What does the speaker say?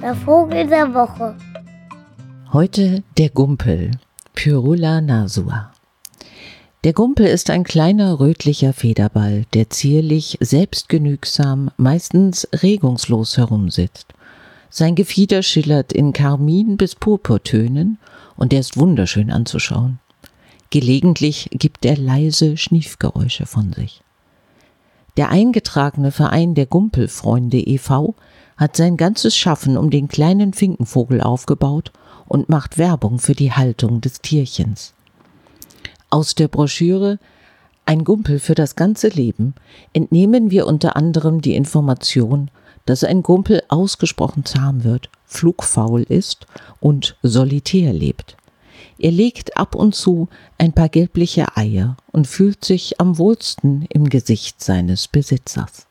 Der Vogel der Woche. Heute der Gumpel, Pyrula nasua. Der Gumpel ist ein kleiner rötlicher Federball, der zierlich, selbstgenügsam, meistens regungslos herumsitzt. Sein Gefieder schillert in Karmin- bis Purpurtönen und er ist wunderschön anzuschauen. Gelegentlich gibt er leise Schniefgeräusche von sich. Der eingetragene Verein der Gumpelfreunde e.V. hat sein ganzes Schaffen um den kleinen Finkenvogel aufgebaut und macht Werbung für die Haltung des Tierchens. Aus der Broschüre Ein Gumpel für das ganze Leben entnehmen wir unter anderem die Information, dass ein Gumpel ausgesprochen zahm wird, flugfaul ist und solitär lebt. Er legt ab und zu ein paar gelbliche Eier und fühlt sich am wohlsten im Gesicht seines Besitzers.